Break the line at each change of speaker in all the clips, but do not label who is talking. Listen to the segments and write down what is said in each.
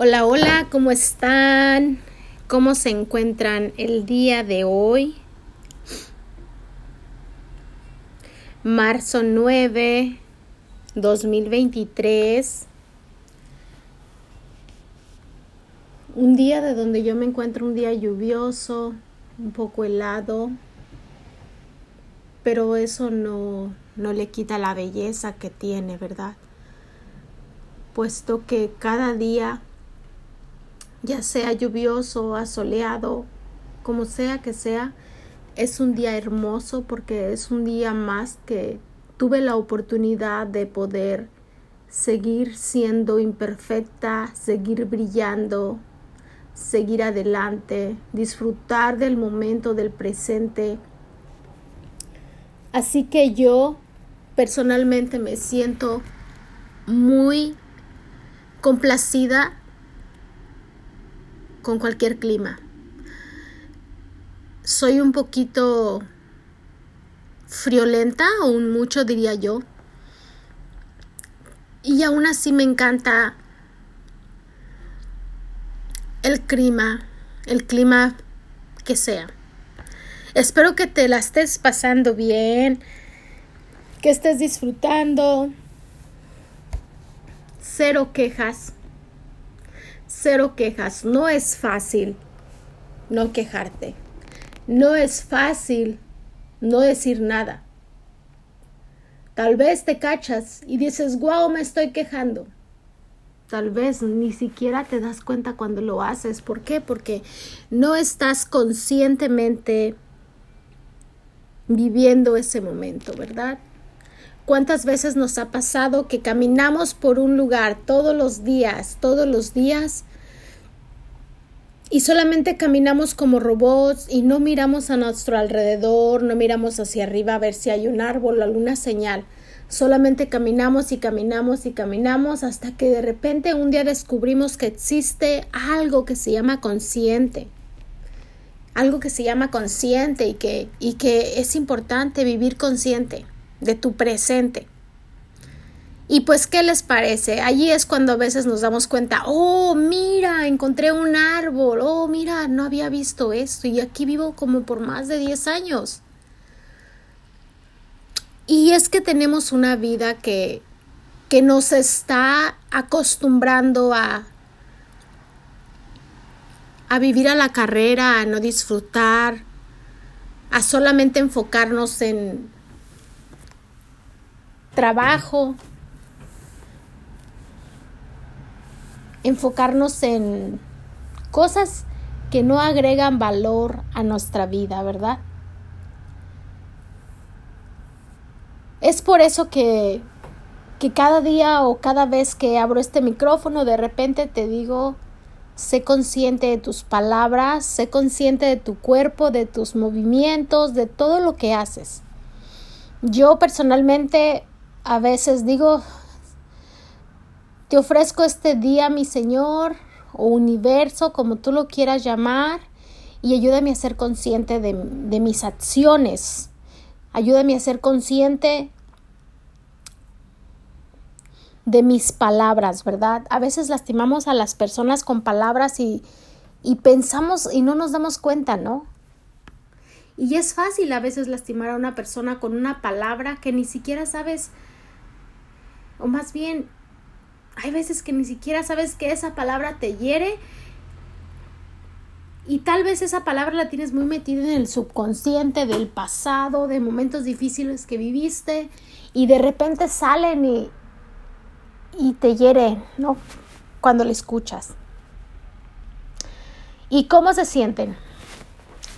Hola, hola, ¿cómo están? ¿Cómo se encuentran el día de hoy? Marzo 9, 2023. Un día de donde yo me encuentro un día lluvioso, un poco helado, pero eso no, no le quita la belleza que tiene, ¿verdad? Puesto que cada día ya sea lluvioso, asoleado, como sea que sea, es un día hermoso porque es un día más que tuve la oportunidad de poder seguir siendo imperfecta, seguir brillando, seguir adelante, disfrutar del momento, del presente. Así que yo personalmente me siento muy complacida con cualquier clima. Soy un poquito friolenta o un mucho diría yo. Y aún así me encanta el clima, el clima que sea. Espero que te la estés pasando bien, que estés disfrutando. Cero quejas cero quejas. No es fácil no quejarte. No es fácil no decir nada. Tal vez te cachas y dices, wow, me estoy quejando. Tal vez ni siquiera te das cuenta cuando lo haces. ¿Por qué? Porque no estás conscientemente viviendo ese momento, ¿verdad? ¿Cuántas veces nos ha pasado que caminamos por un lugar todos los días, todos los días, y solamente caminamos como robots y no miramos a nuestro alrededor, no miramos hacia arriba a ver si hay un árbol alguna señal? Solamente caminamos y caminamos y caminamos hasta que de repente un día descubrimos que existe algo que se llama consciente algo que se llama consciente y que, y que es importante vivir consciente de tu presente. Y pues, ¿qué les parece? Allí es cuando a veces nos damos cuenta, oh, mira, encontré un árbol, oh, mira, no había visto esto y aquí vivo como por más de 10 años. Y es que tenemos una vida que, que nos está acostumbrando a, a vivir a la carrera, a no disfrutar, a solamente enfocarnos en, trabajo, enfocarnos en cosas que no agregan valor a nuestra vida, ¿verdad? Es por eso que, que cada día o cada vez que abro este micrófono, de repente te digo, sé consciente de tus palabras, sé consciente de tu cuerpo, de tus movimientos, de todo lo que haces. Yo personalmente a veces digo, te ofrezco este día, mi Señor, o universo, como tú lo quieras llamar, y ayúdame a ser consciente de, de mis acciones. Ayúdame a ser consciente de mis palabras, ¿verdad? A veces lastimamos a las personas con palabras y, y pensamos y no nos damos cuenta, ¿no? Y es fácil a veces lastimar a una persona con una palabra que ni siquiera sabes o más bien, hay veces que ni siquiera sabes que esa palabra te hiere y tal vez esa palabra la tienes muy metida en el subconsciente del pasado, de momentos difíciles que viviste y de repente salen y, y te hieren, ¿no? Cuando le escuchas. ¿Y cómo se sienten?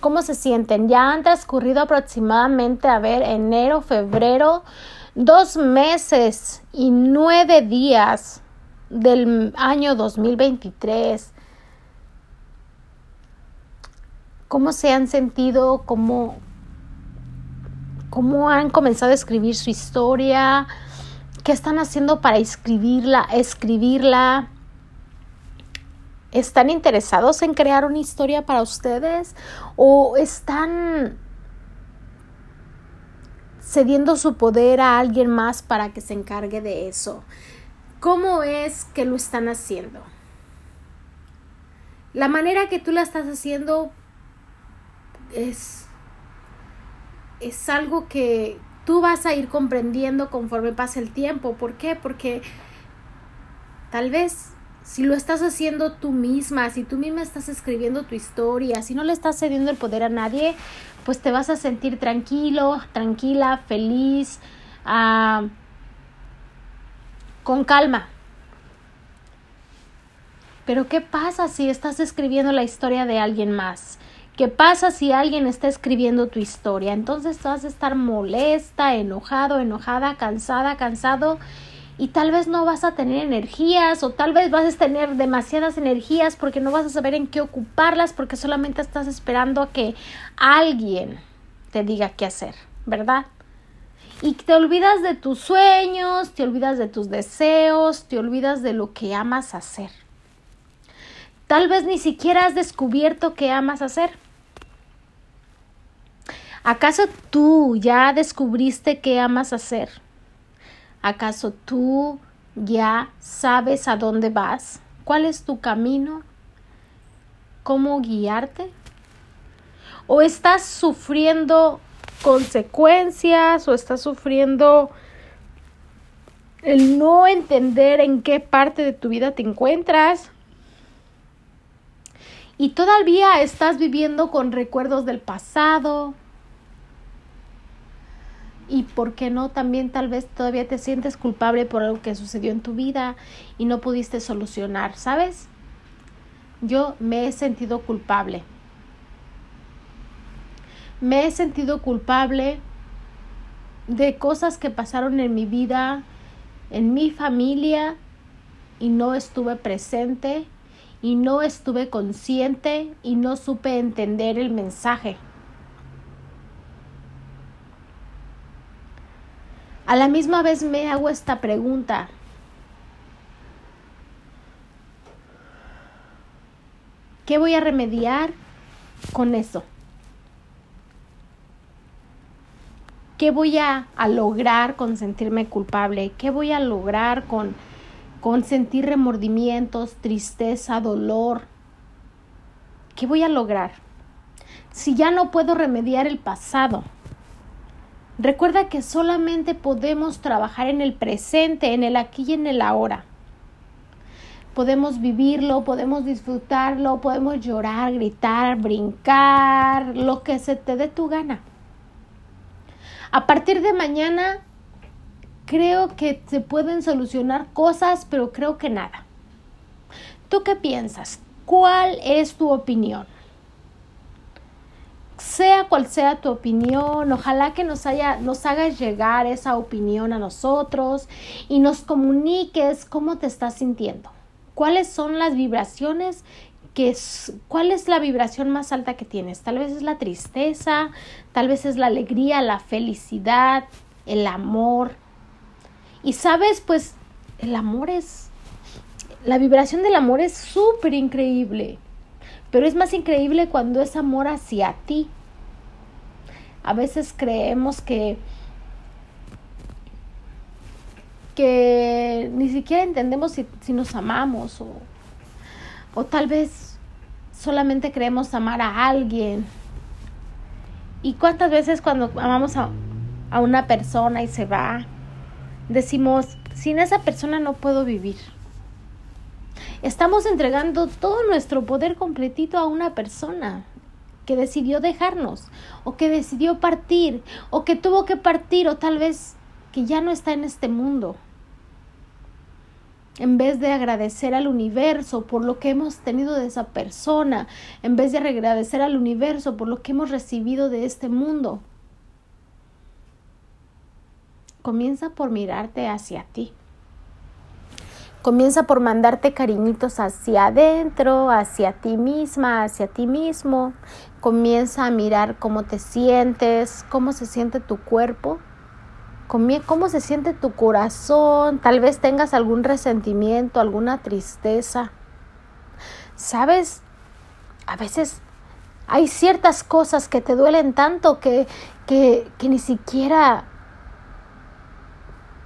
¿Cómo se sienten? Ya han transcurrido aproximadamente, a ver, enero, febrero, dos meses y nueve días del año 2023. ¿Cómo se han sentido? ¿Cómo, cómo han comenzado a escribir su historia? ¿Qué están haciendo para escribirla? escribirla? ¿Están interesados en crear una historia para ustedes? ¿O están cediendo su poder a alguien más para que se encargue de eso. ¿Cómo es que lo están haciendo? la manera que tú la estás haciendo es, es algo que tú vas a ir comprendiendo conforme pase el tiempo. ¿Por qué? Porque tal vez si lo estás haciendo tú misma, si tú misma estás escribiendo tu historia, si no le estás cediendo el poder a nadie, pues te vas a sentir tranquilo, tranquila, feliz, ah, con calma. Pero ¿qué pasa si estás escribiendo la historia de alguien más? ¿Qué pasa si alguien está escribiendo tu historia? Entonces vas a estar molesta, enojado, enojada, cansada, cansado y tal vez no vas a tener energías o tal vez vas a tener demasiadas energías porque no vas a saber en qué ocuparlas porque solamente estás esperando a que alguien te diga qué hacer, ¿verdad? Y te olvidas de tus sueños, te olvidas de tus deseos, te olvidas de lo que amas hacer. Tal vez ni siquiera has descubierto qué amas hacer. ¿Acaso tú ya descubriste qué amas hacer? ¿Acaso tú ya sabes a dónde vas? ¿Cuál es tu camino? ¿Cómo guiarte? ¿O estás sufriendo consecuencias o estás sufriendo el no entender en qué parte de tu vida te encuentras? Y todavía estás viviendo con recuerdos del pasado, y por qué no también tal vez todavía te sientes culpable por algo que sucedió en tu vida y no pudiste solucionar, ¿sabes? Yo me he sentido culpable. Me he sentido culpable de cosas que pasaron en mi vida, en mi familia y no estuve presente y no estuve consciente y no supe entender el mensaje. A la misma vez me hago esta pregunta. ¿Qué voy a remediar con eso? ¿Qué voy a, lograr con sentirme culpable? ¿Qué voy a lograr con, con sentir remordimientos, tristeza, dolor? ¿Qué voy a lograr? Si ya no puedo remediar el pasado, Recuerda que solamente podemos trabajar en el presente, en el aquí y en el ahora. Podemos vivirlo, podemos disfrutarlo, podemos llorar, gritar, brincar, lo que se te dé tu gana. A partir de mañana creo que se pueden solucionar cosas, pero creo que nada. ¿Tú qué piensas? ¿Cuál es tu opinión? Sea cual sea tu opinión, ojalá que nos, haya, nos hagas llegar esa opinión a nosotros y nos comuniques cómo te estás sintiendo. ¿Cuáles son las vibraciones que cuál es la vibración más alta que tienes? Tal vez es la tristeza, tal vez es la alegría, la felicidad, el amor. Y sabes, pues el amor es la vibración del amor es súper increíble. Pero es más increíble cuando es amor hacia ti. A veces creemos que que ni siquiera entendemos si, si nos amamos o, o tal vez solamente creemos amar a alguien. ¿Y cuántas veces cuando amamos a, a una persona y se va, decimos, sin esa persona no puedo vivir? Estamos entregando todo nuestro poder completito a una persona que decidió dejarnos o que decidió partir o que tuvo que partir o tal vez que ya no está en este mundo. En vez de agradecer al universo por lo que hemos tenido de esa persona, en vez de agradecer al universo por lo que hemos recibido de este mundo, comienza por mirarte hacia ti. Comienza por mandarte cariñitos hacia adentro, hacia ti misma, hacia ti mismo. Comienza a mirar cómo te sientes, cómo se siente tu cuerpo, cómo se siente tu corazón. Tal vez tengas algún resentimiento, alguna tristeza. ¿Sabes? A veces hay ciertas cosas que te duelen tanto que, que, que ni siquiera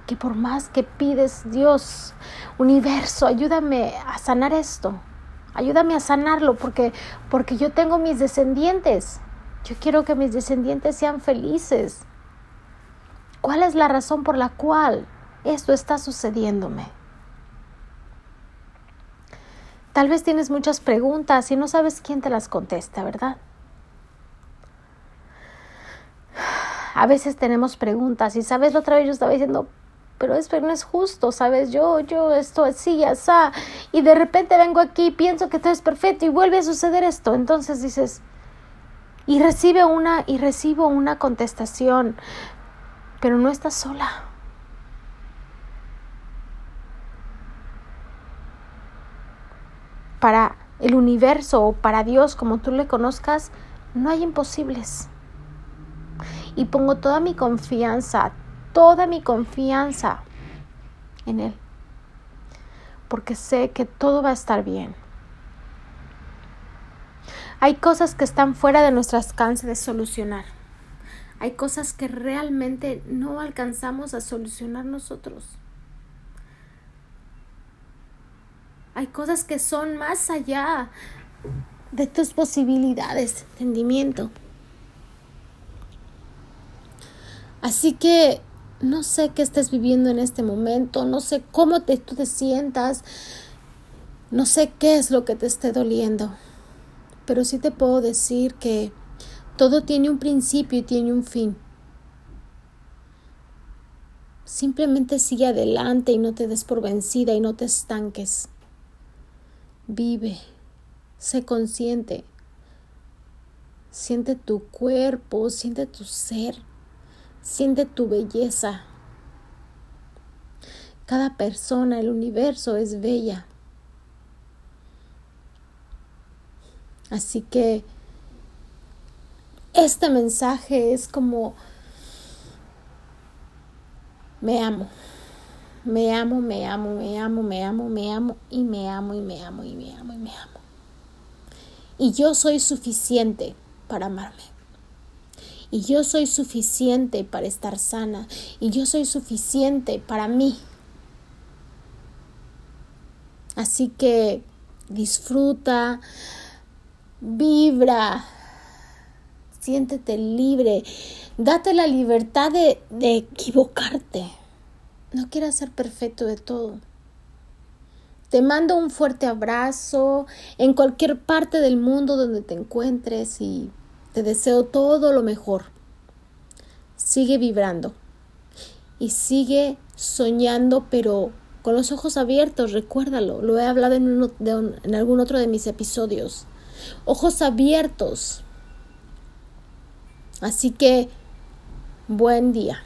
que por más que pides, Dios, universo, ayúdame a sanar esto. Ayúdame a sanarlo porque, porque yo tengo mis descendientes. Yo quiero que mis descendientes sean felices. ¿Cuál es la razón por la cual esto está sucediéndome? Tal vez tienes muchas preguntas y no sabes quién te las contesta, ¿verdad? A veces tenemos preguntas y sabes, la otra vez yo estaba diciendo, pero esto no es justo, ¿sabes? Yo, yo, esto así, ya y de repente vengo aquí y pienso que todo es perfecto y vuelve a suceder esto. Entonces dices, y recibe una, y recibo una contestación, pero no estás sola. Para el universo o para Dios, como tú le conozcas, no hay imposibles. Y pongo toda mi confianza, toda mi confianza en Él. Porque sé que todo va a estar bien. Hay cosas que están fuera de nuestro alcance de solucionar. Hay cosas que realmente no alcanzamos a solucionar nosotros. Hay cosas que son más allá de tus posibilidades de entendimiento. Así que no sé qué estés viviendo en este momento, no sé cómo te, tú te sientas, no sé qué es lo que te esté doliendo, pero sí te puedo decir que todo tiene un principio y tiene un fin. Simplemente sigue adelante y no te des por vencida y no te estanques. Vive, sé consciente, siente tu cuerpo, siente tu ser. Siente tu belleza. Cada persona, el universo es bella. Así que este mensaje es como me amo. Me amo, me amo, me amo, me amo, me amo y me amo y me amo y me amo y me amo. Y yo soy suficiente para amarme y yo soy suficiente para estar sana y yo soy suficiente para mí. Así que disfruta, vibra, siéntete libre, date la libertad de, de equivocarte. No quieras ser perfecto de todo. Te mando un fuerte abrazo en cualquier parte del mundo donde te encuentres y te deseo todo lo mejor. Sigue vibrando y sigue soñando, pero con los ojos abiertos, recuérdalo, lo he hablado en, algún otro de mis episodios. Ojos abiertos. Así que, buen día.